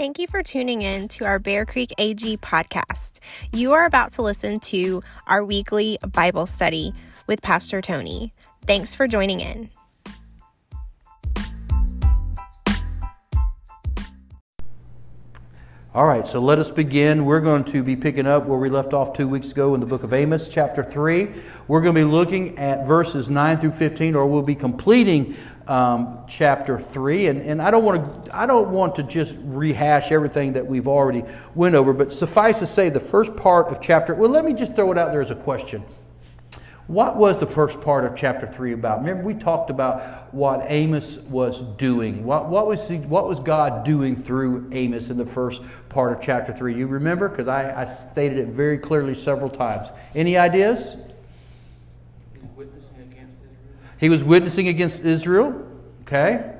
Thank you for tuning in to our Bear Creek AG podcast. You are about to listen to our weekly Bible study with Pastor Tony. Thanks for joining in. All right, so let us begin. We're going to be picking up where we left off two weeks ago in the book of Amos, chapter 3. We're going to be looking at verses 9 through 15, or we'll be completing um, chapter 3 and, and i don't want to i don't want to just rehash everything that we've already went over but suffice to say the first part of chapter well let me just throw it out there as a question. What was the first part of chapter 3 about? Remember we talked about what amos was doing. What, what, was, he, what was god doing through amos in the first part of chapter 3 you remember? Because I, I stated it very clearly several times. Any ideas he was witnessing against Israel, okay,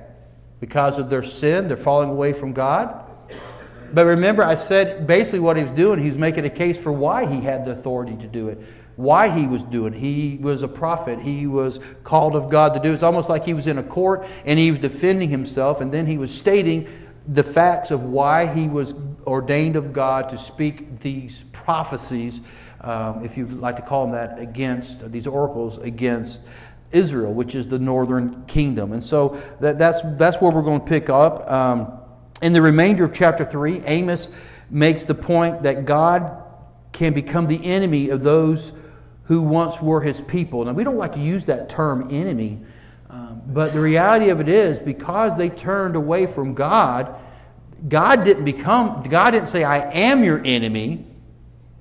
because of their sin. They're falling away from God. But remember, I said basically what he was doing, he was making a case for why he had the authority to do it, why he was doing it. He was a prophet, he was called of God to do it. It's almost like he was in a court and he was defending himself, and then he was stating the facts of why he was ordained of God to speak these prophecies, um, if you'd like to call them that, against these oracles against Israel, which is the northern kingdom. And so that, that's, that's where we're going to pick up. Um, in the remainder of chapter 3, Amos makes the point that God can become the enemy of those who once were his people. Now, we don't like to use that term enemy, um, but the reality of it is because they turned away from God, God didn't become, God didn't say, I am your enemy,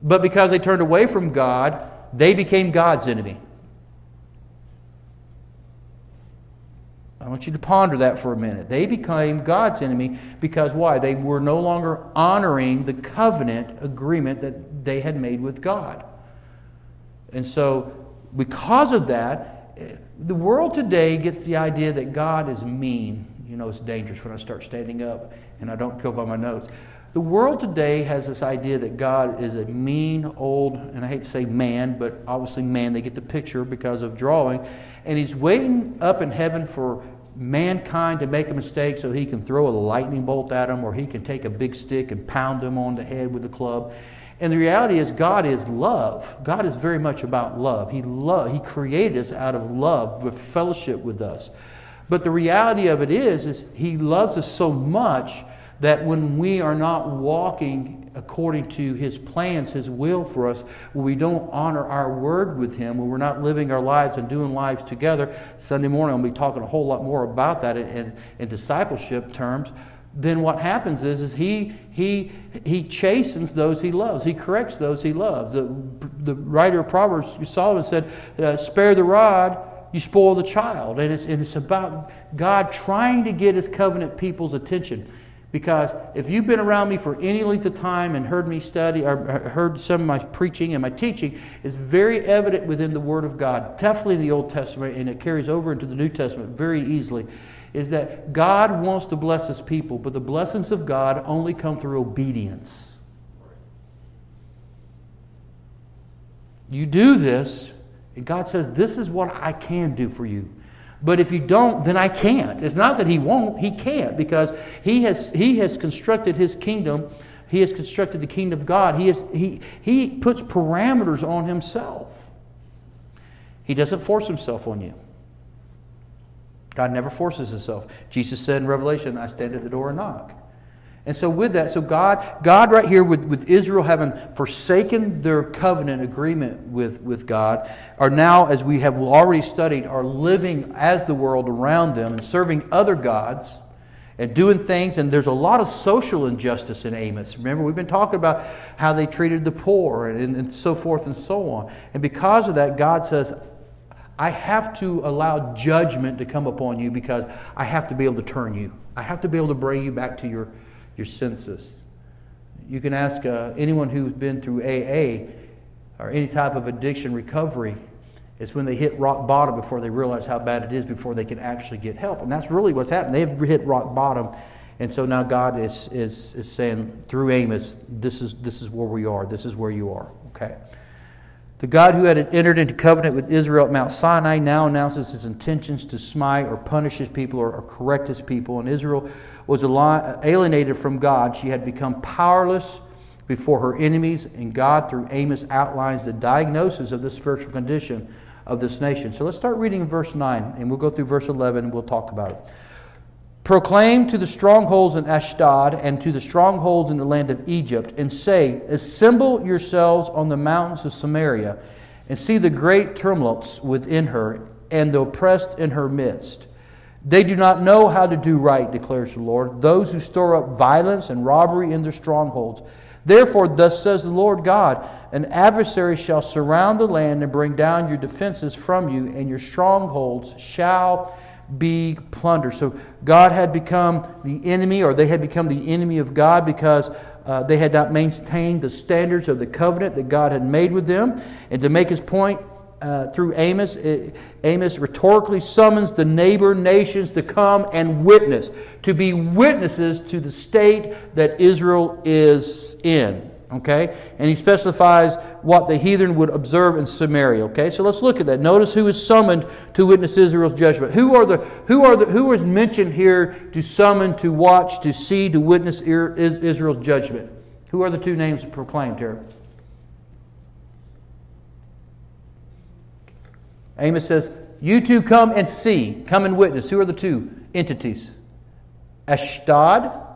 but because they turned away from God, they became God's enemy. I want you to ponder that for a minute. They became God's enemy because why? They were no longer honoring the covenant agreement that they had made with God. And so, because of that, the world today gets the idea that God is mean. You know, it's dangerous when I start standing up and I don't go by my notes. The world today has this idea that God is a mean, old, and I hate to say man, but obviously man, they get the picture because of drawing. And he's waiting up in heaven for mankind to make a mistake so he can throw a lightning bolt at them or he can take a big stick and pound them on the head with a club. And the reality is, God is love. God is very much about love. He, love, he created us out of love, with fellowship with us. But the reality of it is, is He loves us so much that when we are not walking according to His plans, His will for us, when we don't honor our word with Him, when we're not living our lives and doing lives together, Sunday morning I'll be talking a whole lot more about that in, in, in discipleship terms. Then what happens is, is he, he, he chastens those he loves. He corrects those he loves. The, the writer of Proverbs, Solomon said, uh, spare the rod, you spoil the child. And it's, and it's about God trying to get his covenant people's attention. Because if you've been around me for any length of time and heard me study or uh, heard some of my preaching and my teaching, it's very evident within the Word of God, definitely in the Old Testament, and it carries over into the New Testament very easily, is that God wants to bless His people, but the blessings of God only come through obedience. You do this, and God says, This is what I can do for you. But if you don't, then I can't. It's not that he won't, he can't because he has, he has constructed his kingdom. He has constructed the kingdom of God. He, has, he, he puts parameters on himself. He doesn't force himself on you. God never forces himself. Jesus said in Revelation, I stand at the door and knock. And so with that, so God, God right here with, with Israel having forsaken their covenant agreement with, with God, are now, as we have already studied, are living as the world around them and serving other gods and doing things. And there's a lot of social injustice in Amos. Remember, we've been talking about how they treated the poor and, and so forth and so on. And because of that, God says, I have to allow judgment to come upon you because I have to be able to turn you. I have to be able to bring you back to your your senses. You can ask uh, anyone who's been through AA or any type of addiction recovery. It's when they hit rock bottom before they realize how bad it is before they can actually get help. And that's really what's happened. They've hit rock bottom. And so now God is, is, is saying through Amos, this is, this is where we are. This is where you are. Okay. The God who had entered into covenant with Israel at Mount Sinai now announces his intentions to smite or punish his people or, or correct his people. And Israel was alienated from God. She had become powerless before her enemies, and God, through Amos, outlines the diagnosis of the spiritual condition of this nation. So let's start reading verse 9, and we'll go through verse 11 and we'll talk about it. Proclaim to the strongholds in Ashdod and to the strongholds in the land of Egypt, and say, Assemble yourselves on the mountains of Samaria, and see the great tumults within her, and the oppressed in her midst. They do not know how to do right, declares the Lord, those who store up violence and robbery in their strongholds. Therefore, thus says the Lord God An adversary shall surround the land and bring down your defenses from you, and your strongholds shall be plundered. So God had become the enemy, or they had become the enemy of God because uh, they had not maintained the standards of the covenant that God had made with them. And to make his point uh, through Amos, it, Amos rhetorically summons the neighbor nations to come and witness, to be witnesses to the state that Israel is in. Okay? And he specifies what the heathen would observe in Samaria. Okay? So let's look at that. Notice who is summoned to witness Israel's judgment. Who are the who are the who is mentioned here to summon, to watch, to see, to witness Israel's judgment? Who are the two names proclaimed here? Amos says, You two come and see, come and witness. Who are the two entities? Ashdod.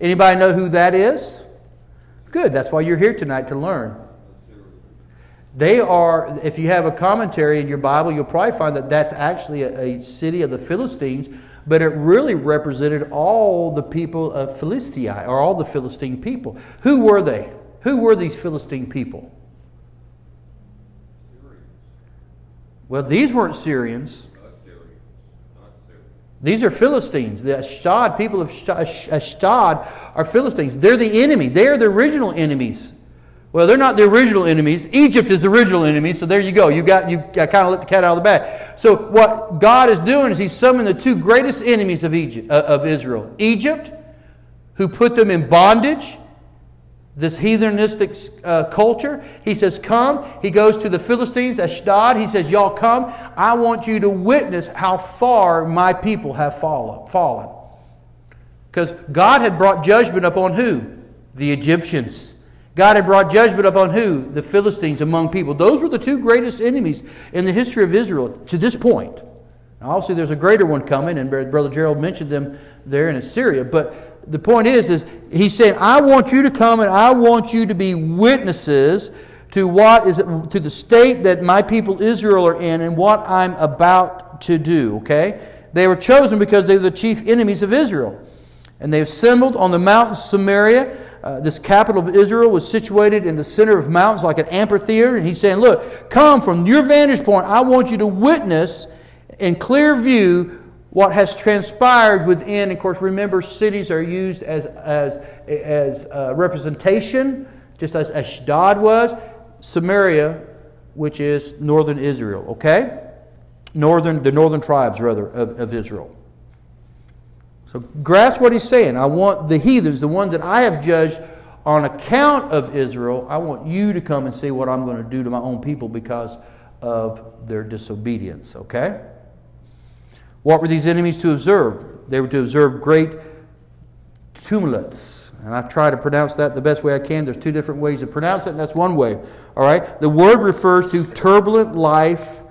Anybody know who that is? Good, that's why you're here tonight to learn. They are, if you have a commentary in your Bible, you'll probably find that that's actually a, a city of the Philistines, but it really represented all the people of Philistia, or all the Philistine people. Who were they? Who were these Philistine people? Well, these weren't Syrians. These are Philistines. The Ashdod, people of Ashdod are Philistines. They're the enemy. They're the original enemies. Well, they're not the original enemies. Egypt is the original enemy, so there you go. You got you kind of let the cat out of the bag. So what God is doing is He's summoning the two greatest enemies of Egypt uh, of Israel: Egypt, who put them in bondage this heathenistic uh, culture. He says, Come. He goes to the Philistines, Ashdod. He says, Y'all come. I want you to witness how far my people have fallen. Because God had brought judgment upon who? The Egyptians. God had brought judgment upon who? The Philistines among people. Those were the two greatest enemies in the history of Israel to this point. Now, obviously, there's a greater one coming, and Brother Gerald mentioned them there in Assyria. But the point is, is he's saying, I want you to come and I want you to be witnesses to what is to the state that my people Israel are in and what I'm about to do. Okay? They were chosen because they were the chief enemies of Israel. And they assembled on the mountain Samaria. Uh, this capital of Israel was situated in the center of mountains like an amphitheater. And he's saying, Look, come from your vantage point. I want you to witness in clear view what has transpired within, of course, remember cities are used as, as, as uh, representation, just as Ashdod was, Samaria, which is northern Israel, okay? Northern, the northern tribes, rather, of, of Israel. So grasp what he's saying. I want the heathens, the ones that I have judged on account of Israel, I want you to come and see what I'm going to do to my own people because of their disobedience, okay? What were these enemies to observe? They were to observe great tumults. And I try to pronounce that the best way I can. There's two different ways to pronounce it, and that's one way. All right? The word refers to turbulent life,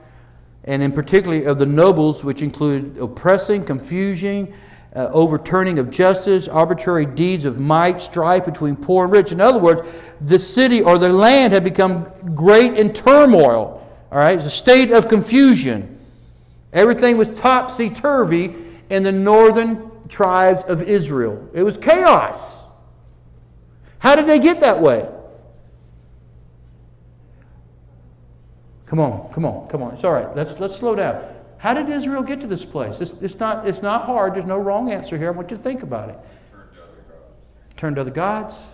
and in particularly of the nobles, which include oppressing, confusing, uh, overturning of justice, arbitrary deeds of might, strife between poor and rich. In other words, the city or the land had become great in turmoil. All right? It's a state of confusion. Everything was topsy turvy in the northern tribes of Israel. It was chaos. How did they get that way? Come on, come on, come on. It's all right. Let's, let's slow down. How did Israel get to this place? It's, it's, not, it's not hard. There's no wrong answer here. I want you to think about it. Turned to other gods,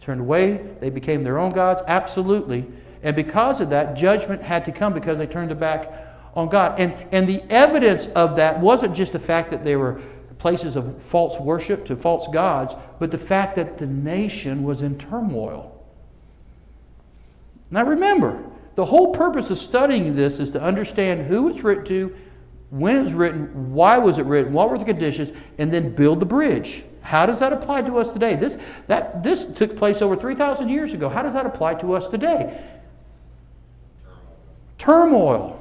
turned away. They became their own gods. Absolutely. And because of that, judgment had to come because they turned their back on God. And, and the evidence of that wasn't just the fact that they were places of false worship to false gods, but the fact that the nation was in turmoil. Now remember, The whole purpose of studying this is to understand who it's written to, when it was written, why was it written, what were the conditions, and then build the bridge. How does that apply to us today? This, that, this took place over 3,000 years ago. How does that apply to us today? Turmoil.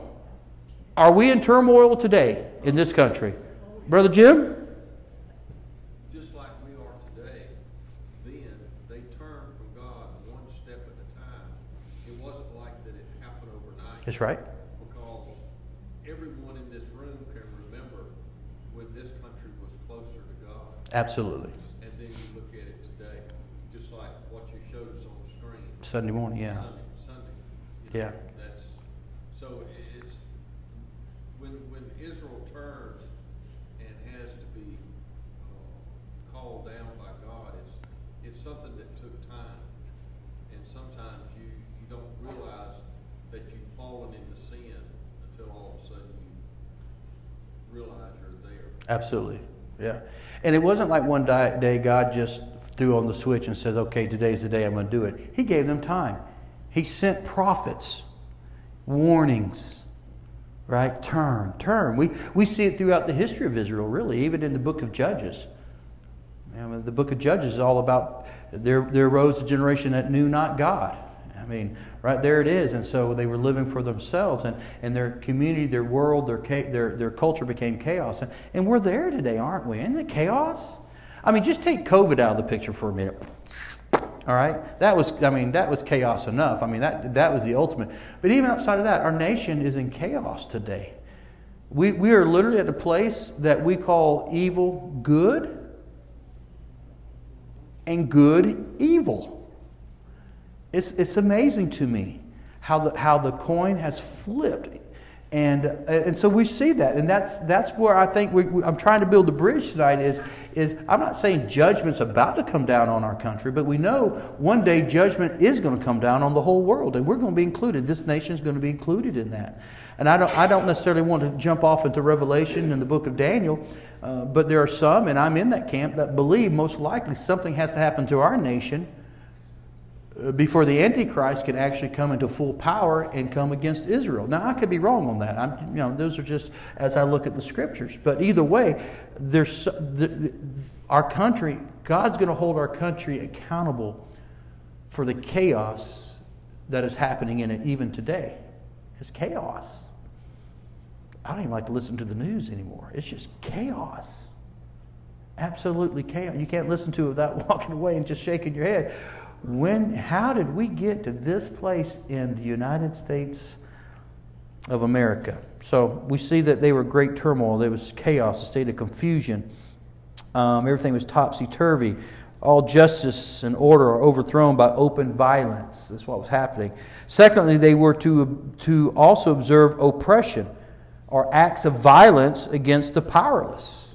Are we in turmoil today in this country? Brother Jim? Just like we are today, then they turned from God one step at a time. It wasn't like that it happened overnight. That's right. Because everyone in this room can remember when this country was closer to God. Absolutely. And then you look at it today, just like what you showed us on the screen. Sunday morning, yeah. Sunday, Sunday. Yeah. know, That's, so it's, when, when Israel turns and has to be, uh, called down by God, it's, it's something that took time. And sometimes you, you don't realize that you've fallen into sin until all of a sudden you realize you're there. Absolutely. Yeah. And it wasn't like one day God just threw on the switch and says, okay, today's the day I'm going to do it. He gave them time. He sent prophets, warnings, right? Turn, turn. We, we see it throughout the history of Israel, really, even in the book of Judges. I mean, the book of Judges is all about there, there arose a generation that knew not God. I mean, right there it is. And so they were living for themselves, and, and their community, their world, their, their, their culture became chaos. And, and we're there today, aren't we? Isn't it chaos? I mean, just take COVID out of the picture for a minute. All right? That was, I mean, that was chaos enough. I mean, that, that was the ultimate. But even outside of that, our nation is in chaos today. We, we are literally at a place that we call evil good and good evil. It's, it's amazing to me how the, how the coin has flipped. And, and so we see that. And that's, that's where I think we, we, I'm trying to build a bridge tonight is, is I'm not saying judgment's about to come down on our country, but we know one day judgment is going to come down on the whole world. And we're going to be included. This nation is going to be included in that. And I don't, I don't necessarily want to jump off into Revelation and the book of Daniel, uh, but there are some, and I'm in that camp, that believe most likely something has to happen to our nation uh, before the Antichrist can actually come into full power and come against Israel. Now, I could be wrong on that. I'm, you know, those are just as I look at the scriptures. But either way, there's the, the, our country. God's going to hold our country accountable for the chaos that is happening in it even today. It's chaos. I don't even like to listen to the news anymore. It's just chaos. Absolutely chaos. You can't listen to it without walking away and just shaking your head. When, how did we get to this place in the United States of America? So we see that they were great turmoil. There was chaos, a state of confusion. Um, everything was topsy turvy. All justice and order are overthrown by open violence. That's what was happening. Secondly, they were to, to also observe oppression or acts of violence against the powerless.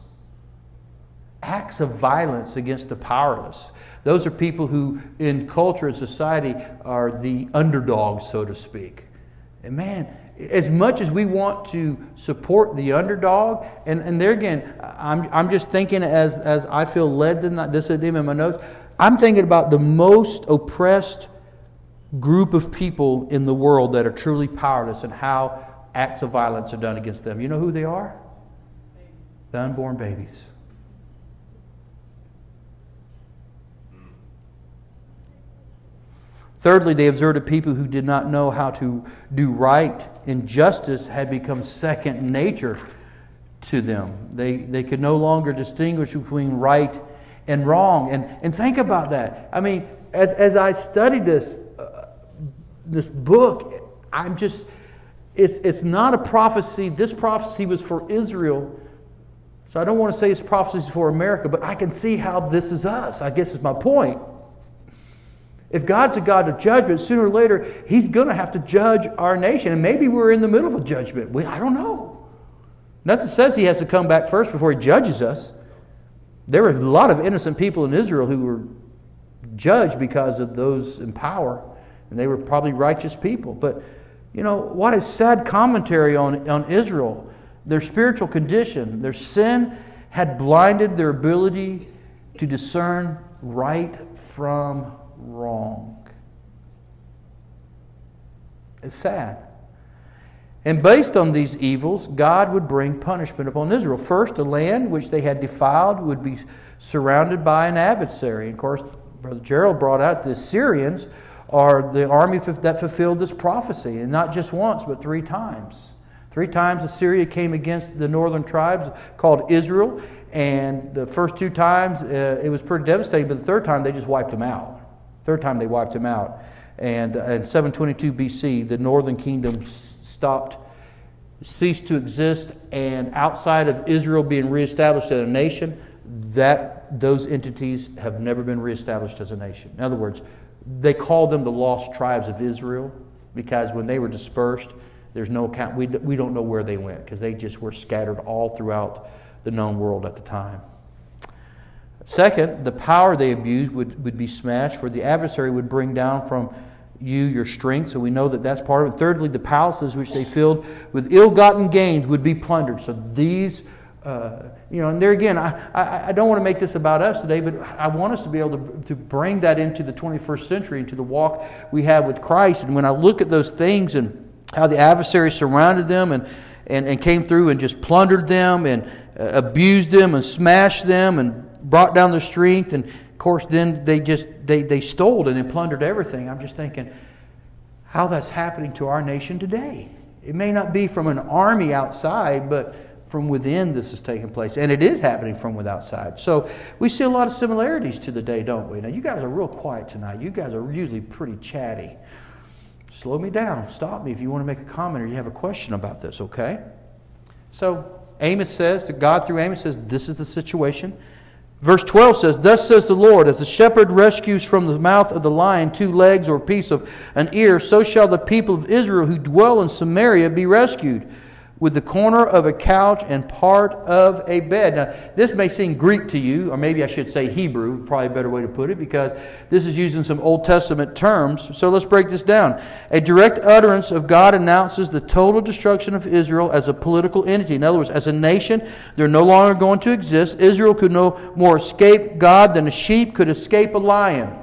Acts of violence against the powerless. Those are people who, in culture and society, are the underdogs, so to speak. And man, as much as we want to support the underdog, and, and there again, I'm, I'm just thinking as, as I feel led to not, this is in my notes, I'm thinking about the most oppressed group of people in the world that are truly powerless and how acts of violence are done against them. You know who they are? The unborn babies. Thirdly, they observed a people who did not know how to do right, and justice had become second nature to them. They, they could no longer distinguish between right and wrong. And, and think about that. I mean, as, as I studied this, uh, this book, I'm just, it's, it's not a prophecy. This prophecy was for Israel. So I don't want to say it's prophecies for America, but I can see how this is us. I guess is my point. If God's a God of judgment, sooner or later, He's going to have to judge our nation. And maybe we're in the middle of a judgment. We, I don't know. Nothing says He has to come back first before He judges us. There were a lot of innocent people in Israel who were judged because of those in power, and they were probably righteous people. But, you know, what a sad commentary on, on Israel. Their spiritual condition, their sin had blinded their ability to discern right from wrong. It's sad. And based on these evils, God would bring punishment upon Israel. First, the land which they had defiled would be surrounded by an adversary. And of course, Brother Gerald brought out the Assyrians are the army that fulfilled this prophecy, and not just once, but three times. Three times Assyria came against the northern tribes called Israel, and the first two times uh, it was pretty devastating, but the third time they just wiped them out. Third time they wiped them out. And uh, in 722 BC, the northern kingdom stopped, ceased to exist, and outside of Israel being reestablished as a nation, that those entities have never been reestablished as a nation. In other words, they call them the lost tribes of Israel because when they were dispersed, there's no account. We, we don't know where they went because they just were scattered all throughout the known world at the time. Second, the power they abused would, would be smashed, for the adversary would bring down from you your strength. So we know that that's part of it. Thirdly, the palaces which they filled with ill gotten gains would be plundered. So these, uh, you know, and there again, I, I, I, don't want to make this about us today, but I want us to be able to, to bring that into the 21st century, into the walk we have with Christ. And when I look at those things and how the adversary surrounded them and, and, and came through and just plundered them and uh, abused them and smashed them and brought down their strength. And of course, then they just they, they stole and they plundered everything. I'm just thinking how that's happening to our nation today. It may not be from an army outside, but from within this is taking place. And it is happening from without outside. So we see a lot of similarities to the day, don't we? Now, you guys are real quiet tonight. You guys are usually pretty chatty. Slow me down. Stop me if you want to make a comment or you have a question about this, okay? So Amos says, that God through Amos says, this is the situation. Verse 12 says, Thus says the Lord, as the shepherd rescues from the mouth of the lion two legs or a piece of an ear, so shall the people of Israel who dwell in Samaria be rescued with the corner of a couch and part of a bed. Now, this may seem Greek to you, or maybe I should say Hebrew, probably a better way to put it, because this is using some Old Testament terms. So let's break this down. A direct utterance of God announces the total destruction of Israel as a political entity. In other words, as a nation, they're no longer going to exist. Israel could no more escape God than a sheep could escape a lion.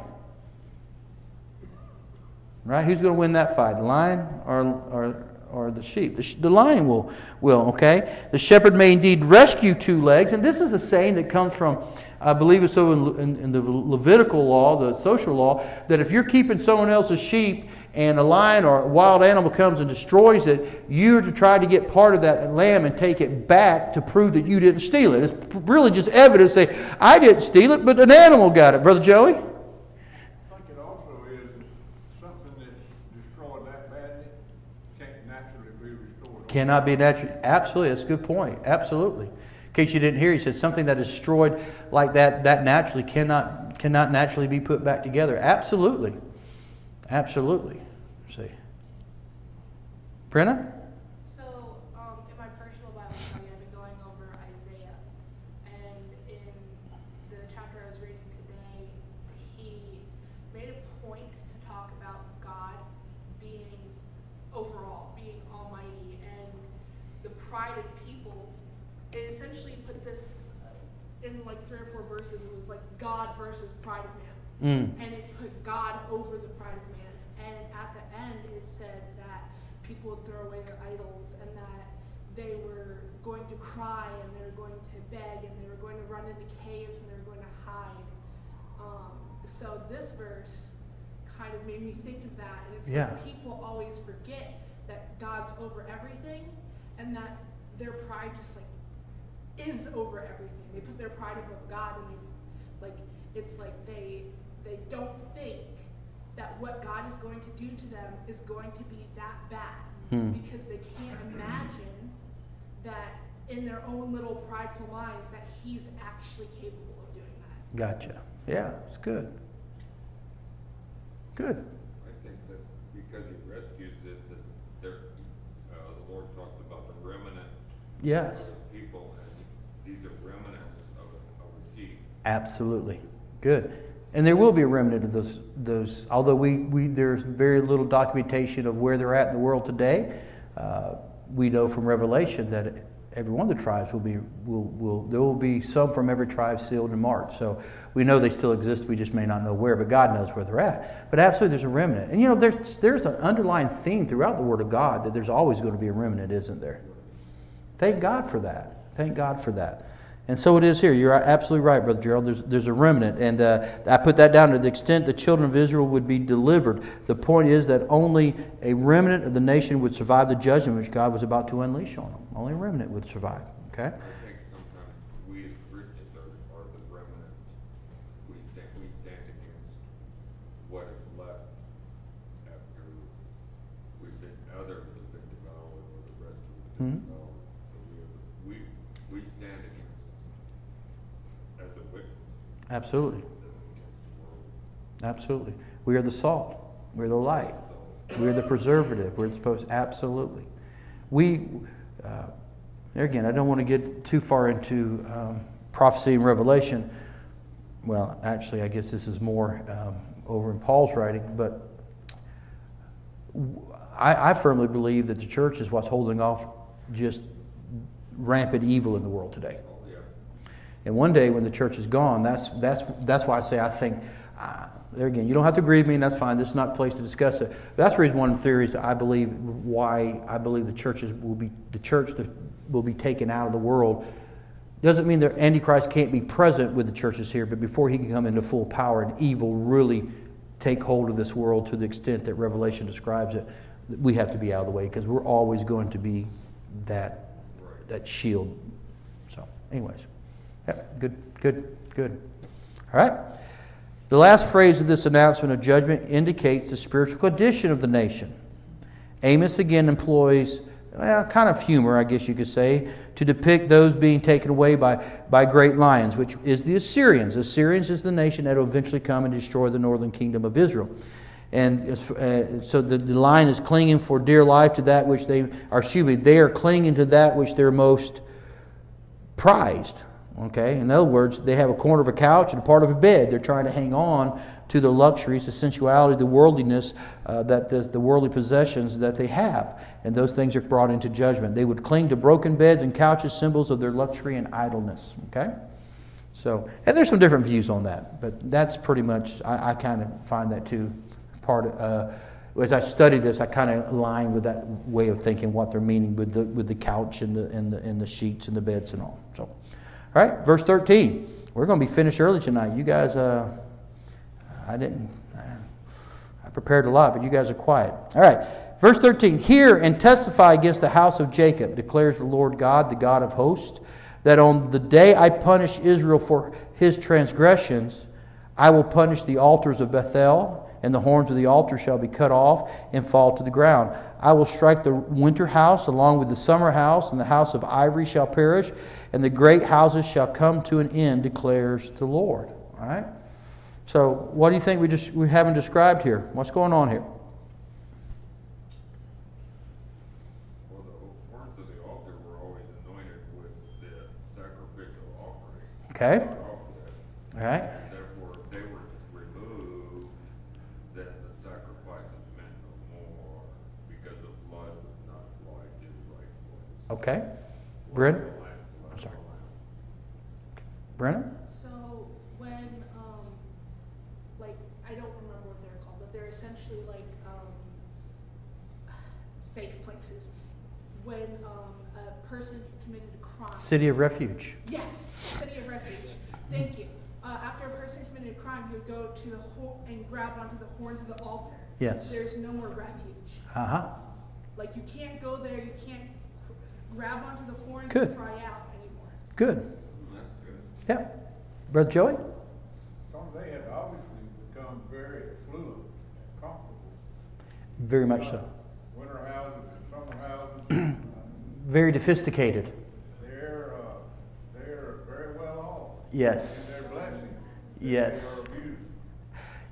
Right? Who's going to win that fight, the lion or, or or the sheep. The, the, lion will, will, okay? The shepherd may indeed rescue two legs. And this is a saying that comes from, I believe it's so in, in, in the Levitical law, the social law, that if you're keeping someone else's sheep and a lion or a wild animal comes and destroys it, you're to try to get part of that lamb and take it back to prove that you didn't steal it. It's really just evidence say, I didn't steal it, but an animal got it. Brother Joey? Cannot be naturally. Absolutely, that's a good point. Absolutely. In case you didn't hear, he said something that is destroyed like that, that naturally cannot, cannot naturally be put back together. Absolutely. Absolutely. See. Brenna? Mm. And it put God over the pride of man. And at the end, it said that people would throw away their idols and that they were going to cry and they were going to beg and they were going to run into caves and they were going to hide. Um, so this verse kind of made me think of that. And it's yeah. like people always forget that God's over everything and that their pride just like is over everything. They put their pride above God and they like it's like they they don't think that what God is going to do to them is going to be that bad hmm. because they can't imagine that in their own little prideful minds that He's actually capable of doing that. Gotcha. Yeah, it's good. Good. I think that because He rescues it, that there, uh, the Lord talks about the remnant. Yes. people, and these are remnants of, of the sheep. Absolutely. Good. And there will be a remnant of those, those although we, we, there's very little documentation of where they're at in the world today. Uh, we know from Revelation that every one of the tribes will be will will there will be some from every tribe sealed and marked. So we know they still exist. We just may not know where, but God knows where they're at. But absolutely, there's a remnant, and you know there's there's an underlying theme throughout the Word of God that there's always going to be a remnant, isn't there? Thank God for that. Thank God for that. And so it is here. You're absolutely right, Brother Gerald. There's, there's a remnant. And uh, I put that down to the extent the children of Israel would be delivered. The point is that only a remnant of the nation would survive the judgment which God was about to unleash on them. Only a remnant would survive. Okay? I think sometimes we as Christians are, are the remnant. We stand, we stand against what is left after we've been, others have been devoured or the rest of them Mhm. have been devoured. So we, are the- we, we stand against, as a witness, Absolutely. Absolutely. We are the salt. We're the light. We're the preservative. We're supposed absolutely. We uh, there again. I don't want to get too far into um, prophecy and revelation. Well, actually, I guess this is more um, over in Paul's writing, but I, I firmly believe that the church is what's holding off just rampant evil in the world today. And one day when the church is gone, that's, that's, that's why I say I think, uh, there again, you don't have to agree with me, and that's fine. This is not a place to discuss it. That's the reason one of the theories I believe why I believe the churches will be, the church that will be taken out of the world. Doesn't mean that Antichrist can't be present with the churches here, but before he can come into full power and evil really take hold of this world to the extent that Revelation describes it, we have to be out of the way because we're always going to be that, that shield. So, anyways. Yeah, good, good, good. All right. The last phrase of this announcement of judgment indicates the spiritual condition of the nation. Amos again employs, well, kind of humor, I guess you could say, to depict those being taken away by, by great lions, which is the Assyrians. Assyrians is the nation that will eventually come and destroy the northern kingdom of Israel. And uh, so the, the lion is clinging for dear life to that which they are, excuse me, they are clinging to that which they're most prized. Okay? In other words, they have a corner of a couch and a part of a bed. They're trying to hang on to the luxuries, the sensuality, the worldliness, uh, that the, the worldly possessions that they have. And those things are brought into judgment. They would cling to broken beds and couches, symbols of their luxury and idleness. Okay? So, and there's some different views on that, but that's pretty much, I, I kind of find that too part of, uh, as I studied this, I kind of align with that way of thinking, what they're meaning with the, with the couch and the, and, the, and the sheets and the beds and all. So, all right, verse 13. We're going to be finished early tonight. You guys, uh, I didn't, I, I prepared a lot, but you guys are quiet. All right, verse 13. Hear and testify against the house of Jacob, declares the Lord God, the God of hosts, that on the day I punish Israel for his transgressions, I will punish the altars of Bethel and the horns of the altar shall be cut off and fall to the ground. I will strike the winter house along with the summer house, and the house of ivory shall perish, and the great houses shall come to an end, declares the Lord. All right? So, what do you think we just we haven't described here? What's going on here? Well, the horns of the altar were always anointed with the sacrificial offering. Okay? God offered All right? And therefore, if they were removed, then the sacrifices meant no more, because the blood was not applied to the right place. Okay. Brent? The lamb, the lamb, I'm sorry. Brennan? So when, um, like, I don't remember what they're called, but they're essentially like, um, safe places. When, um, a person committed a crime. City of Refuge. Yes, city of refuge. Thank you. Uh, after a person committed a crime, would go to the ho- and grab onto the horns of the altar. Yes. There's no more refuge. Uh huh. Like you can't go there. You can't grab onto the horns Good. and cry out anymore. Good. That's good. Yeah. Brother Joey? They had obviously become very affluent and comfortable. Very much so. Winter houses and summer houses, Very sophisticated. they're, uh, they're very well off. Yes. And they're blessings. Yes.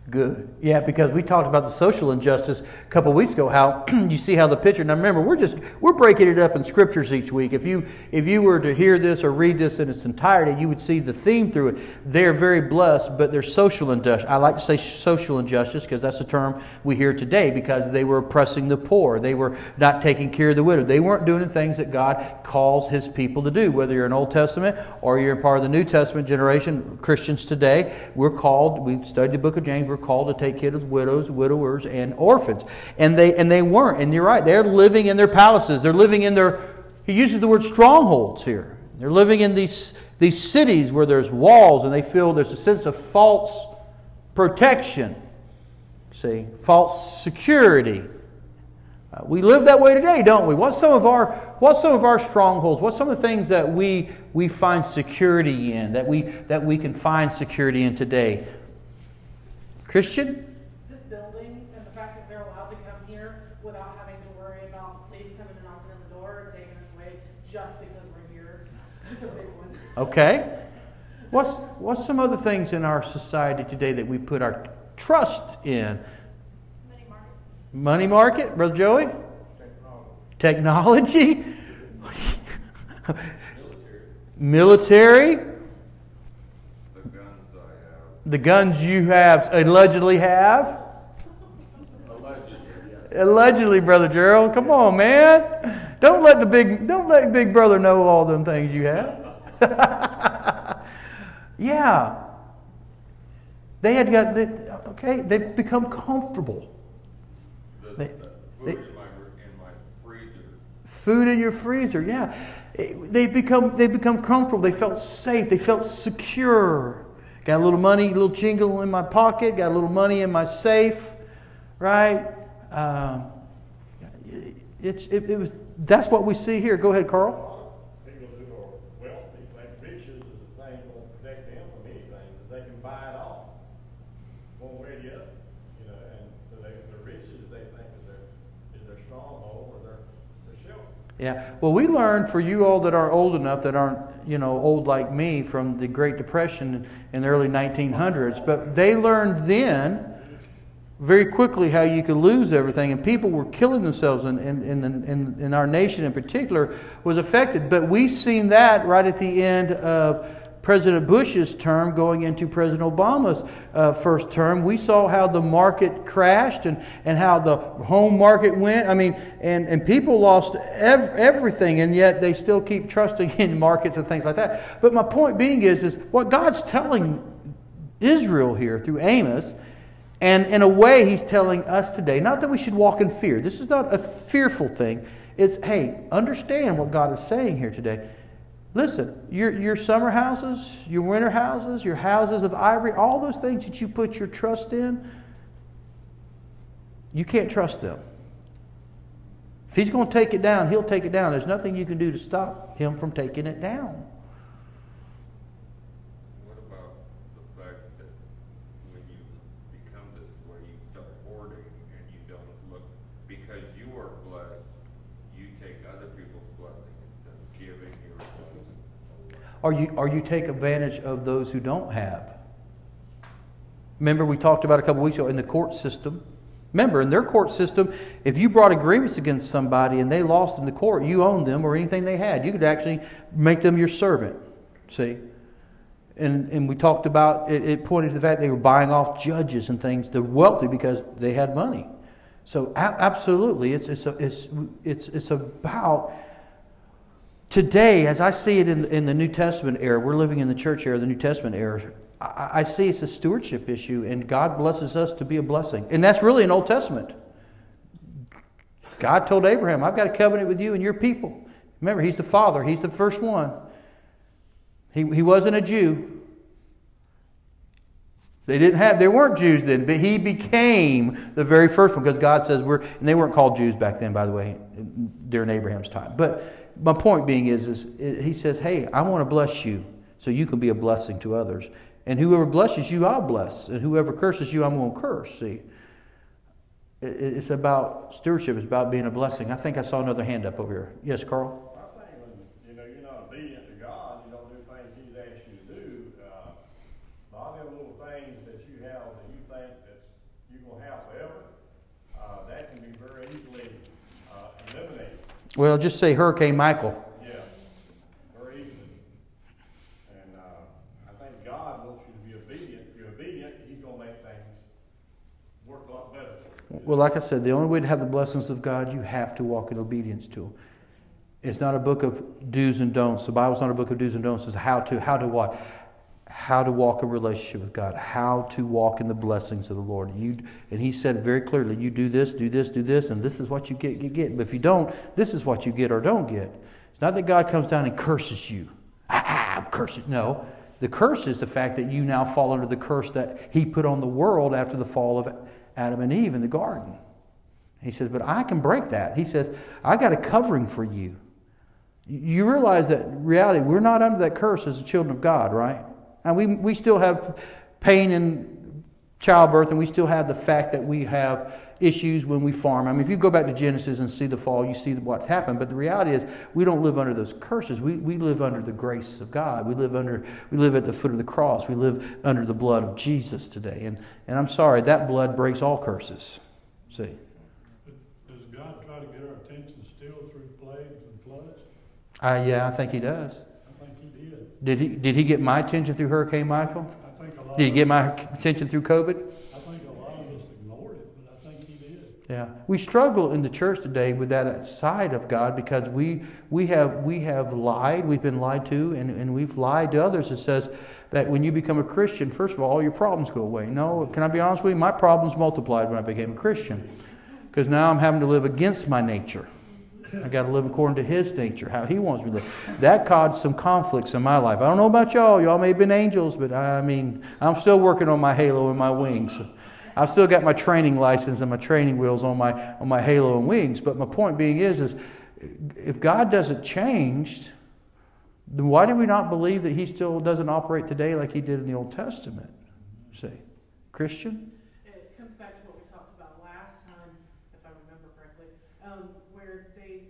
Good. Yeah, because we talked about the social injustice a couple weeks ago. How you see how the picture. Now remember, we're just we're breaking it up in scriptures each week. If you if you were to hear this or read this in its entirety, you would see the theme through it. They're very blessed, but they're social injustice. I like to say social injustice because that's the term we hear today. Because they were oppressing the poor, they were not taking care of the widow. They weren't doing the things that God calls His people to do. Whether you're in Old Testament or you're in part of the New Testament generation, Christians today, we're called. We studied the Book of James. We're called to take care of widows, widowers, and orphans. And they and they weren't. And you're right. They're living in their palaces. They're living in their. He uses the word strongholds here. They're living in these these cities where there's walls, and they feel there's a sense of false protection. See, false security. Uh, we live that way today, don't we? What's some of our what's some of our strongholds? What's some of the things that we we find security in that we that we can find security in today? Christian? This building and the fact that they're allowed to come here without having to worry about police coming and knocking on the door or taking us away just because we're here. It's a big one. Okay. What's what's some other things in our society today that we put our trust in? Many markets. Money market, Brother Joey? Technology? Military? Guns I have, The guns you have allegedly have? Allegedly, Brother Gerald. Come on, man. Don't let the big don't let Big Brother know all them things you have. yeah. They had got they, okay, they've become comfortable. the, They- the they- food in my, in my freezer, Food in your freezer, yeah. They become they become comfortable. They felt safe. They felt secure. Got a little money, a little jingle in my pocket. Got a little money in my safe, right? Um, it's it, it was that's what we see here. Go ahead, Carl. Stronghold or their, their. Yeah. Well, we learned for you all that are old enough that aren't, you know, old like me from the Great Depression in the early 1900s, but they learned then very quickly how you could lose everything, and people were killing themselves, and in, in, in, in our nation in particular was affected. But we've seen that right at the end of President Bush's term going into President Obama's uh, first term. We saw how the market crashed and, and how the home market went. I mean, and, and people lost ev- everything, and yet they still keep trusting in markets and things like that. But my point being is, is what God's telling Israel here through Amos and in a way, he's telling us today, not that we should walk in fear. This is not a fearful thing. It's, hey, understand what God is saying here today. Listen, your, your summer houses, your winter houses, your houses of ivory, all those things that you put your trust in, you can't trust them. If he's going to take it down, he'll take it down. There's nothing you can do to stop him from taking it down. what about the fact that when you become this way, you start hoarding and you don't look, because you are blessed, you take other people's blessings instead of giving your blessing. Or you, or you take advantage of those who don't have. Remember, we talked about a couple weeks ago in the court system. Remember, in their court system, if you brought agreements against somebody and they lost in the court, you owned them or anything they had. You could actually make them your servant. See? And, and we talked about it, it pointed to the fact they were buying off judges and things, the wealthy, because they had money. So, a- absolutely, it's, it's, a, it's, it's, it's about today, as I see it in, in the New Testament era, we're living in the church era, the New Testament era. I, I see it's a stewardship issue, and God blesses us to be a blessing. And that's really an Old Testament. God told Abraham, I've got a covenant with you and your people. Remember, he's the father, he's the first one. He, he wasn't a Jew. They didn't have, they weren't Jews then, but he became the very first one because God says we're, and they weren't called Jews back then, by the way, during Abraham's time. But my point being is, is he says, hey, I want to bless you so you can be a blessing to others. And whoever blesses you, I'll bless. And whoever curses you, I'm going to curse. See, it's about stewardship. It's about being a blessing. I think I saw another hand up over here. Yes, Carl? I think when, you know, you're not obedient to God, you don't do things He's asked you to do, uh, a lot of them little things that you have that you think that's Well, just say Hurricane Michael. Yeah, very easily. And, uh, I think God wants you to be obedient. If you're obedient, He's gonna make things work a lot better. Well, like I said, the only way to have the blessings of God, you have to walk in obedience to Him. It's not a book of do's and don'ts. The Bible's not a book of do's and don'ts. It's a how to, how to what? How to walk a relationship with God. How to walk in the blessings of the Lord. You, and He said very clearly, you do this, do this, do this, and this is what you get, get, get. But if you don't, this is what you get or don't get. It's not that God comes down and curses you. Ah, ah, I'm cursing. No. The curse is the fact that you now fall under the curse that He put on the world after the fall of Adam and Eve in the garden. He says, But I can break that. He says, I got a covering for you. You realize that reality, we're not under that curse as the children of God, right? And we, we still have pain in childbirth, and we still have the fact that we have issues when we farm. I mean, if you go back to Genesis and see the fall, you see what's happened. But the reality is, we don't live under those curses. We, we live under the grace of God. We live under we live at the foot of the cross. We live under the blood of Jesus today. And and I'm sorry, that blood breaks all curses. See. Does God try to get our attention still through plagues and floods? Uh, yeah, I think he does. I think he did. Did he, did he get my attention through Hurricane Michael? I think a lot. Did he get my attention through COVID? I think a lot of us ignored it, but I think he did. Yeah, we struggle in the church today with that side of God because we we have we have lied. We've been lied to, and, and we've lied to others. It says that when you become a Christian, first of all, all your problems go away. No, can I be honest with you? My problems multiplied when I became a Christian because now I'm having to live against my nature. I got to live according to His nature, how He wants me to live. That caused some conflicts in my life. I don't know about y'all. Y'all may have been angels, but I mean, I'm still working on my halo and my wings. I've still got my training license and my training wheels on my on my halo and wings. But my point being is, is if God doesn't change, then why do we not believe that He still doesn't operate today like He did in the Old Testament? See, Christian. It comes back to what we talked about last time, if I remember correctly, um, where they,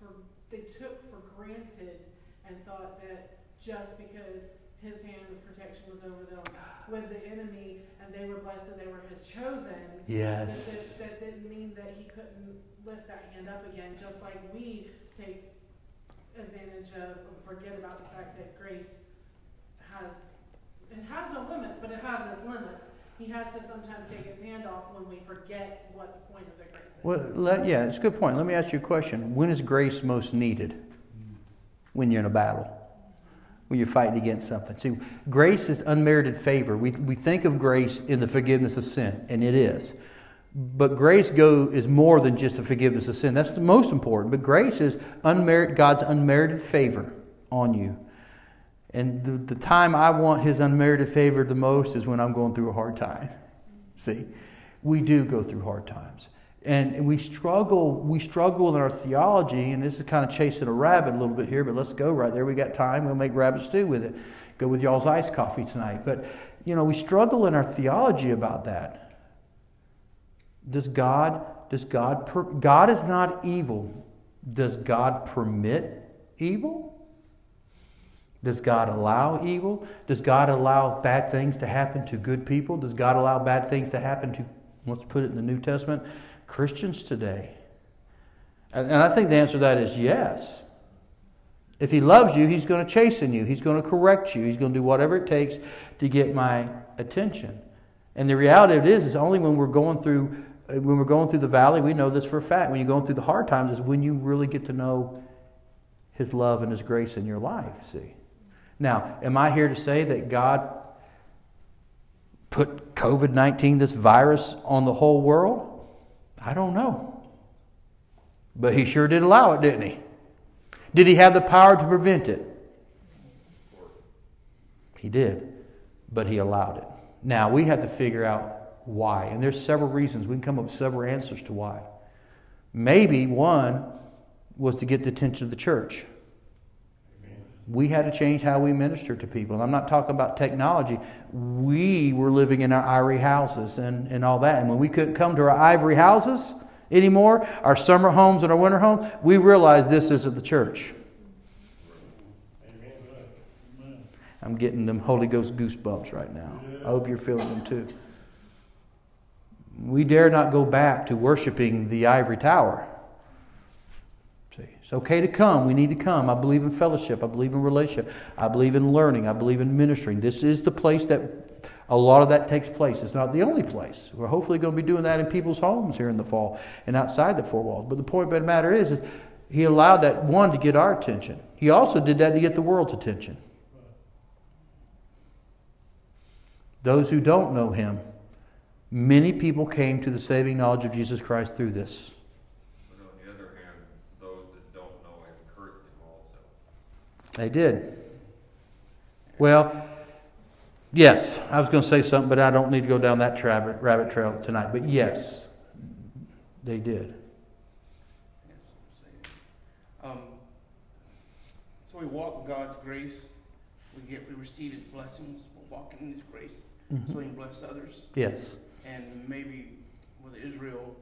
for, they took for granted and thought that just because his hand of protection was over them with the enemy and they were blessed and they were his chosen, Yes. that, that, that didn't mean that he couldn't lift that hand up again, just like we take advantage of, or forget about the fact that grace has, it has no limits, but it has its limits. He has to sometimes take his hand off when we forget what the point of the grace is. Well, let, yeah, it's a good point. Let me ask you a question. When is grace most needed? When you're in a battle, when you're fighting against something. See, grace is unmerited favor. We, we think of grace in the forgiveness of sin, and it is. But grace go is more than just the forgiveness of sin. That's the most important. But grace is unmerited, God's unmerited favor on you. And the, the time I want His unmerited favor the most is when I'm going through a hard time. See, we do go through hard times. And, we struggle, we struggle in our theology, and this is kind of chasing a rabbit a little bit here, but let's go right there. We got time. We'll make rabbit stew with it. Go with y'all's iced coffee tonight. But, you know, we struggle in our theology about that. Does God, does God, per, God is not evil. Does God permit evil? Does God allow evil? Does God allow bad things to happen to good people? Does God allow bad things to happen to, let's put it in the New Testament, Christians today? And, I think the answer to that is yes. If He loves you, He's going to chasten you, He's going to correct you, He's going to do whatever it takes to get my attention. And the reality of it is, is only when we're going through uh, when we're going through the valley, we know this for a fact. When you're going through the hard times, is when you really get to know His love and His grace in your life. See. Now, am I here to say that God put COVID 19, this virus, on the whole world? I don't know. But He sure did allow it, didn't He? Did He have the power to prevent it? He did, but He allowed it. Now, we have to figure out why. And there's several reasons. We can come up with several answers to why. Maybe one was to get the attention of the church we had to change how we minister to people. And I'm not talking about technology. We were living in our ivory houses and, and all that. And when we couldn't come to our ivory houses anymore, our summer homes and our winter homes, we realized this isn't the church. I'm getting them Holy Ghost goosebumps right now. I hope you're feeling them too. We dare not go back to worshiping the ivory tower. See, it's okay to come. We need to come. I believe in fellowship. I believe in relationship. I believe in learning. I believe in ministering. This is the place that a lot of that takes place. It's not the only place. We're hopefully going to be doing that in people's homes here in the fall and outside the four walls. But the point of the matter is, is he allowed that one to get our attention. He also did that to get the world's attention. Those who don't know him, many people came to the saving knowledge of Jesus Christ through this. But on the other hand, those that don't know him cursed him also. They did. Well, yes, I was going to say something, but I don't need to go down that rabbit, rabbit trail tonight. But yes, they did. Um, so we walk in God's grace. We get we receive His blessings. We're walking in His grace, Mhm. so we can bless others. Yes. And maybe with Israel,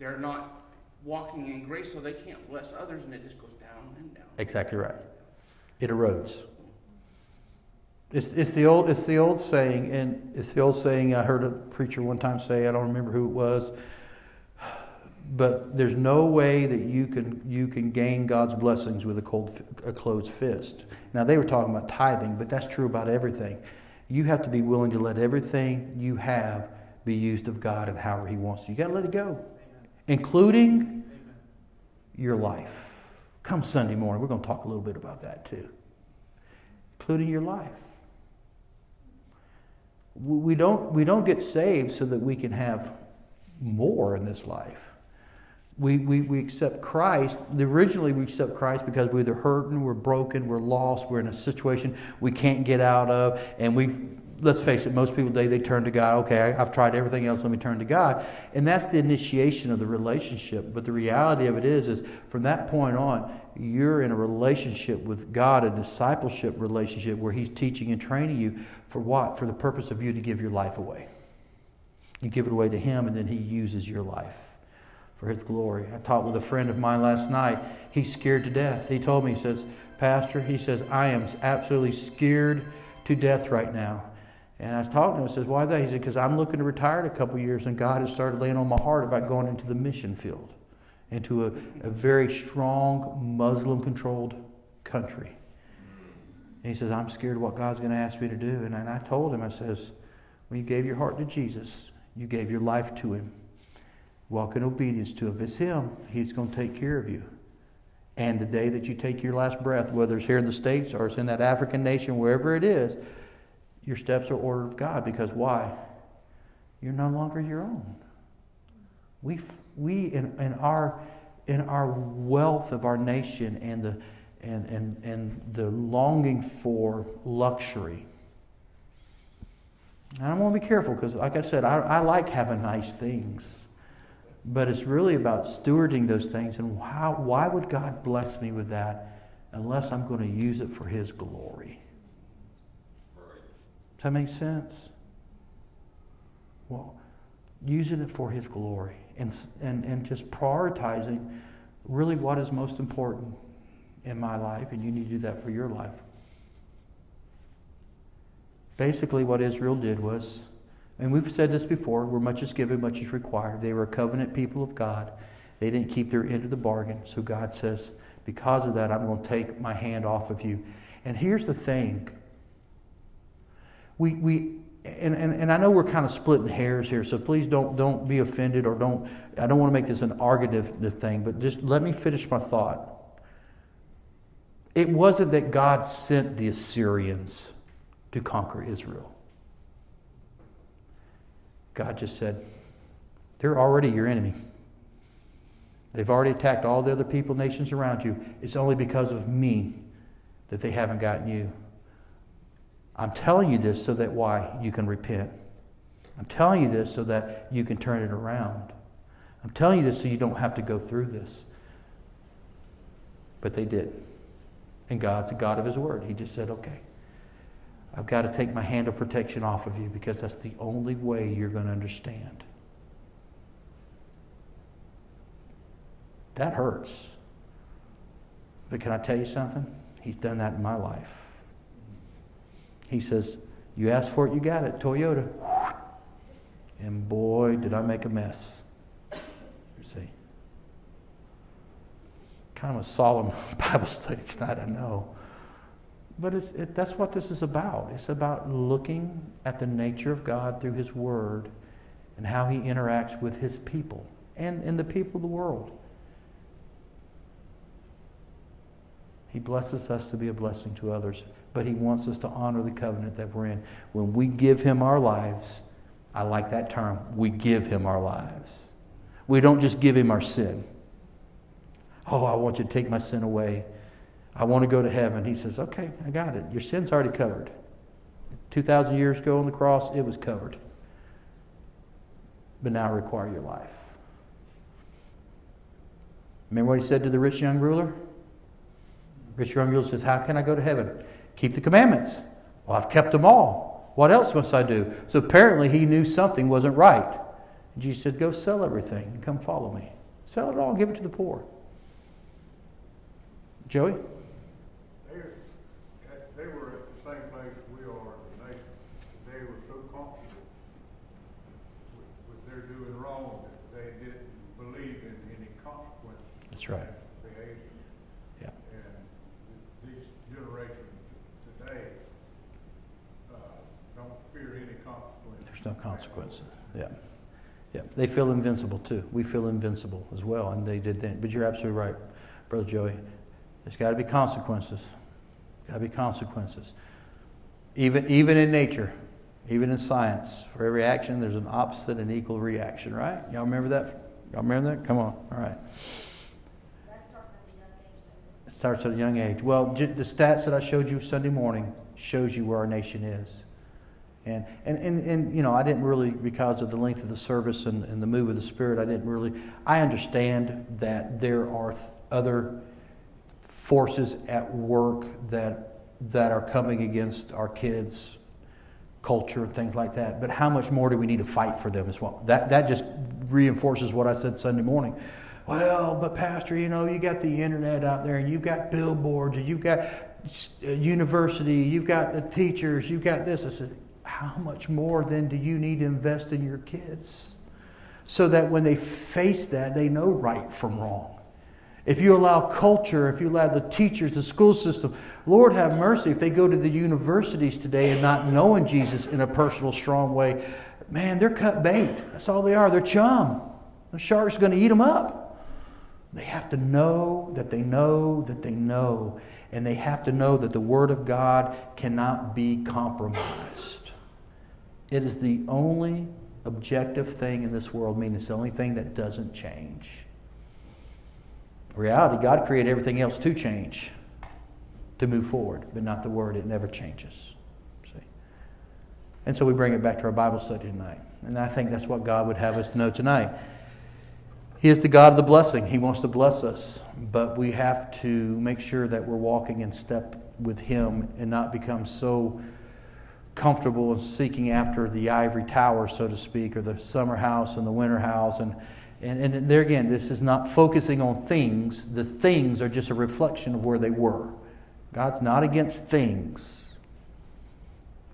they're not walking in grace, so they can't bless others, and it just goes down and down. Exactly right. It erodes. It's, it's, the old, it's the old saying, and it's the old saying I heard a preacher one time say, I don't remember who it was, but there's no way that you can, you can gain God's blessings with a, cold, a closed fist. Now, they were talking about tithing, but that's true about everything. You have to be willing to let everything you have be used of God and however He wants to. You got to let it go, including your life. Come Sunday morning, we're going to talk a little bit about that too, including your life. We don't, we don't get saved so that we can have more in this life. We, we, we accept Christ. Originally, we accept Christ because we're either hurting, we're broken, we're lost, we're in a situation we can't get out of, and we let's face it, most people today they turn to God. Okay, I, I've tried everything else. Let me turn to God, and that's the initiation of the relationship. But the reality of it is, is from that point on, you're in a relationship with God, a discipleship relationship where He's teaching and training you for what? For the purpose of you to give your life away. You give it away to Him, and then He uses your life for His glory. I talked with a friend of mine last night. He's scared to death. He told me, he says, Pastor, he says, I am absolutely scared to death right now. And I was talking to him. I says, Why that? He said, Because I'm looking to retire in a couple years, and God has started laying on my heart about going into the mission field, into a, a very strong Muslim controlled country. And he says, I'm scared of what God's going to ask me to do. And, and I told him, I says, When you gave your heart to Jesus, you gave your life to Him. Walk in obedience to Him. If it's Him, He's going to take care of you. And the day that you take your last breath, whether it's here in the States or it's in that African nation, wherever it is, your steps are ordered of God. Because why? You're no longer your own. We, we in, in, our, in our wealth of our nation and the, and, and, and the longing for luxury. And I want to be careful because, like I said, I, I like having nice things. But it's really about stewarding those things and how, why would God bless me with that unless I'm going to use it for His glory? Does that make sense? Well, using it for His glory and, and, and just prioritizing really what is most important in my life, and you need to do that for your life. Basically, what Israel did was, and we've said this before, where much is given, much is required. They were a covenant people of God. They didn't keep their end of the bargain. So God says, because of that, I'm going to take my hand off of you. And here's the thing. We, we and, and, and I know we're kind of splitting hairs here, so please don't, don't be offended or don't, I don't want to make this an argumentative thing, but just let me finish my thought. It wasn't that God sent the Assyrians to conquer Israel. God just said, they're already your enemy. They've already attacked all the other people, nations around you. It's only because of me that they haven't gotten you. I'm telling you this so that why? You can repent. I'm telling you this so that you can turn it around. I'm telling you this so you don't have to go through this. But they did. And God's a God of His Word. He just said, okay, I've got to take my hand of protection off of you because that's the only way you're going to understand. That hurts. But can I tell you something? He's done that in my life. He says, You asked for it, you got it, Toyota. And boy, did I make a mess. You see. kind of a solemn Bible study tonight, I know. But it's, it, that's what this is about. It's about looking at the nature of God through His Word and how He interacts with His people and, and the people of the world. He blesses us to be a blessing to others, but He wants us to honor the covenant that we're in. When we give Him our lives, I like that term, we give Him our lives. We don't just give Him our sin. Oh, I want you to take my sin away. I want to go to heaven. He says, Okay, I got it. Your sin's already covered. 2,000 years ago on the cross, it was covered. But now I require your life. Remember what he said to the rich young ruler? Rich young ruler says, How can I go to heaven? Keep the commandments. Well, I've kept them all. What else must I do? So apparently he knew something wasn't right. And Jesus said, Go sell everything and come follow me. Sell it all and give it to the poor. Joey? They, were at the same place we are, and they, they were so comfortable with, with their doing wrong that they didn't believe in any consequences. That's right. of Behavior. Yeah. And th- these generations today, uh, don't fear any consequences. There's no consequences. Yeah. Yeah. They feel invincible too. We feel invincible as well, and they did then. But you're absolutely right, Brother Joey. There's got to be consequences. Got to be consequences. Even, even in nature, even in science, for every action, there's an opposite and equal reaction, right? Y'all remember that? Y'all remember that? Come on. All right. That starts at a young age. It starts at a young age. Well, the stats that I showed you Sunday morning shows you where our nation is. And, and, and, and, you know, I didn't really, because of the length of the service and, and the move of the Spirit, I didn't really, I understand that there are th- other forces at work that, that are coming against our kids' culture and things like that. But how much more do we need to fight for them as well? That, that just reinforces what I said Sunday morning. Well, but Pastor, you know, you got the internet out there and you've got billboards and you've got uh, university, you've got the teachers, you've got this. I said, how much more then do you need to invest in your kids? So that when they face that, they know right from wrong. If you allow culture, if you allow the teachers, the school system, Lord have mercy, if they go to the universities today and not knowing Jesus in a personal, strong way, man, they're cut bait. That's all they are. They're chum. The shark's going to eat them up. They have to know that they know that they know. And they have to know that the Word of God cannot be compromised. It is the only objective thing in this world, meaning it's the only thing that doesn't change. Reality, God created everything else to change, to move forward, but not the Word. It never changes. See? And so we bring it back to our Bible study tonight. And I think that's what God would have us to know tonight. He is the God of the blessing. He wants to bless us. But we have to make sure that we're walking in step with Him and not become so comfortable in seeking after the ivory tower, so to speak, or the summer house and the winter house. And, and, and there again, this is not focusing on things. The things are just a reflection of where they were. God's not against things,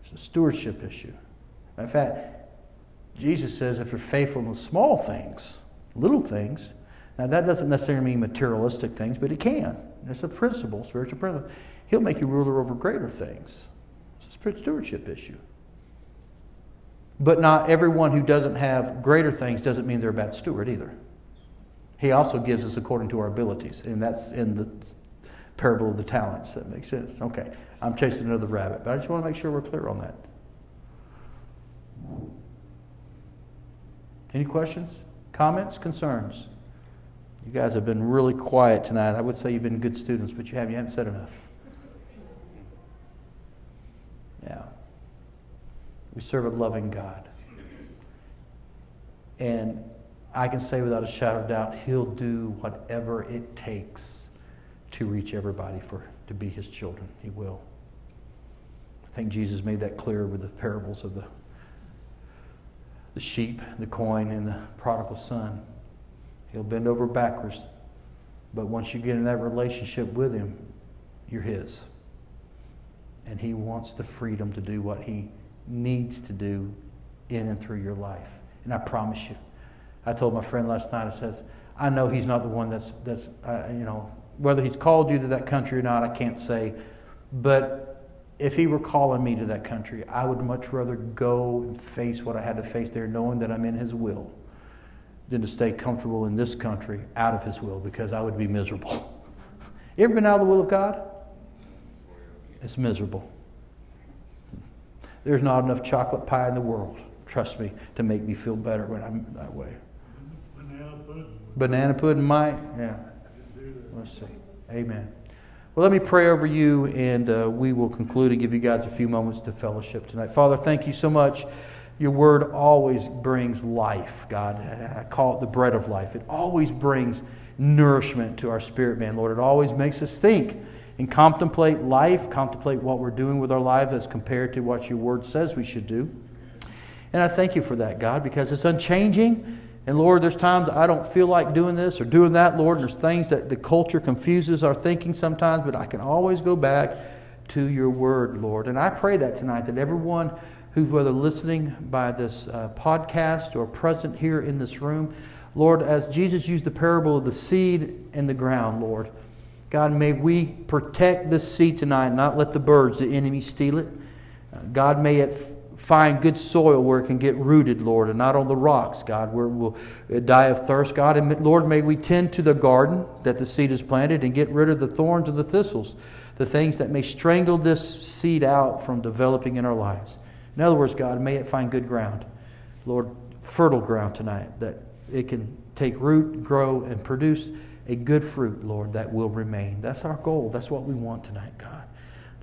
it's a stewardship issue. In fact, Jesus says if you're faithful in the small things, little things, now that doesn't necessarily mean materialistic things, but it can. It's a principle, spiritual principle. He'll make you ruler over greater things. It's a stewardship issue. But not everyone who doesn't have greater things doesn't mean they're a bad steward either. He also gives us according to our abilities, and that's in the parable of the talents. That makes sense. Okay, I'm chasing another rabbit, but I just want to make sure we're clear on that. Any questions, comments, concerns? You guys have been really quiet tonight. I would say you've been good students, but you haven't, you haven't said enough. Yeah. We serve a loving God. And I can say without a shadow of doubt, He'll do whatever it takes to reach everybody for to be His children. He will. I think Jesus made that clear with the parables of the the sheep, the coin, and the prodigal son. He'll bend over backwards, but once you get in that relationship with Him, you're His. And He wants the freedom to do what He needs to do in and through your life. And I promise you, I told my friend last night, I said, I know He's not the one that's, that's uh, you know, Whether He's called you to that country or not, I can't say. But if He were calling me to that country, I would much rather go and face what I had to face there, knowing that I'm in His will, than to stay comfortable in this country out of His will because I would be miserable. you ever been out of the will of God? It's miserable. There's not enough chocolate pie in the world, trust me, to make me feel better when I'm that way. Banana pudding. Banana pudding might? Yeah. Let's see. Amen. Well, let me pray over you, and uh, we will conclude and give you guys a few moments to fellowship tonight. Father, thank you so much. Your word always brings life, God. I call it the bread of life. It always brings nourishment to our spirit, man, Lord. It always makes us think and contemplate life, contemplate what we're doing with our lives as compared to what your word says we should do. And I thank you for that, God, because it's unchanging. And Lord, there's times I don't feel like doing this or doing that, Lord. There's things that the culture confuses our thinking sometimes, but I can always go back to your word, Lord. And I pray that tonight that everyone who's whether listening by this uh, podcast or present here in this room, Lord, as Jesus used the parable of the seed and the ground, Lord, God, may we protect this seed tonight, not let the birds, the enemy, steal it. Uh, God, may it find good soil where it can get rooted, Lord, and not on the rocks, God, where it will uh, die of thirst, God. And Lord, may we tend to the garden that the seed is planted and get rid of the thorns and the thistles, the things that may strangle this seed out from developing in our lives. In other words, God, may it find good ground. Lord, fertile ground tonight that it can take root, grow, and produce a good fruit, Lord, that will remain. That's our goal. That's what we want tonight, God.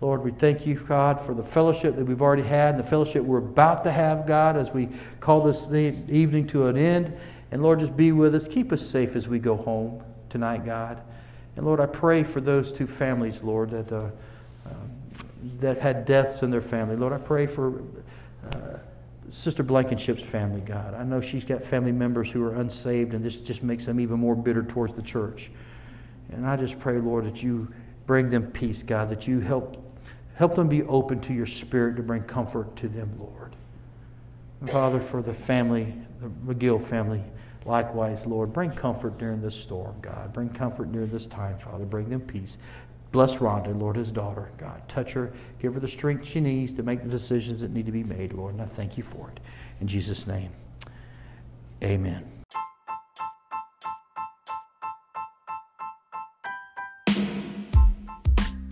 Lord, we thank you, God, for the fellowship that we've already had and the fellowship we're about to have, God, as we call this evening to an end. And Lord, just be with us. Keep us safe as we go home tonight, God. And Lord, I pray for those two families, Lord, that, uh, um, that had deaths in their family. Lord, I pray for. Uh, Sister Blankenship's family, God. I know she's got family members who are unsaved, and this just makes them even more bitter towards the church. And I just pray, Lord, that you bring them peace, God, that you help, help them be open to your spirit to bring comfort to them, Lord. And Father, for the family, the McGill family, likewise, Lord, bring comfort during this storm, God. Bring comfort during this time, Father. Bring them peace. Bless Rhonda, Lord, his daughter. God, touch her. Give her the strength she needs to make the decisions that need to be made, Lord. And I thank you for it. In Jesus' name, amen.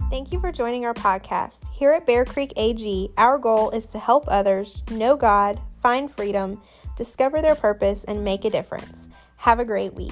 Thank you for joining our podcast. Here at Bear Creek AG, our goal is to help others know God, find freedom, discover their purpose, and make a difference. Have a great week.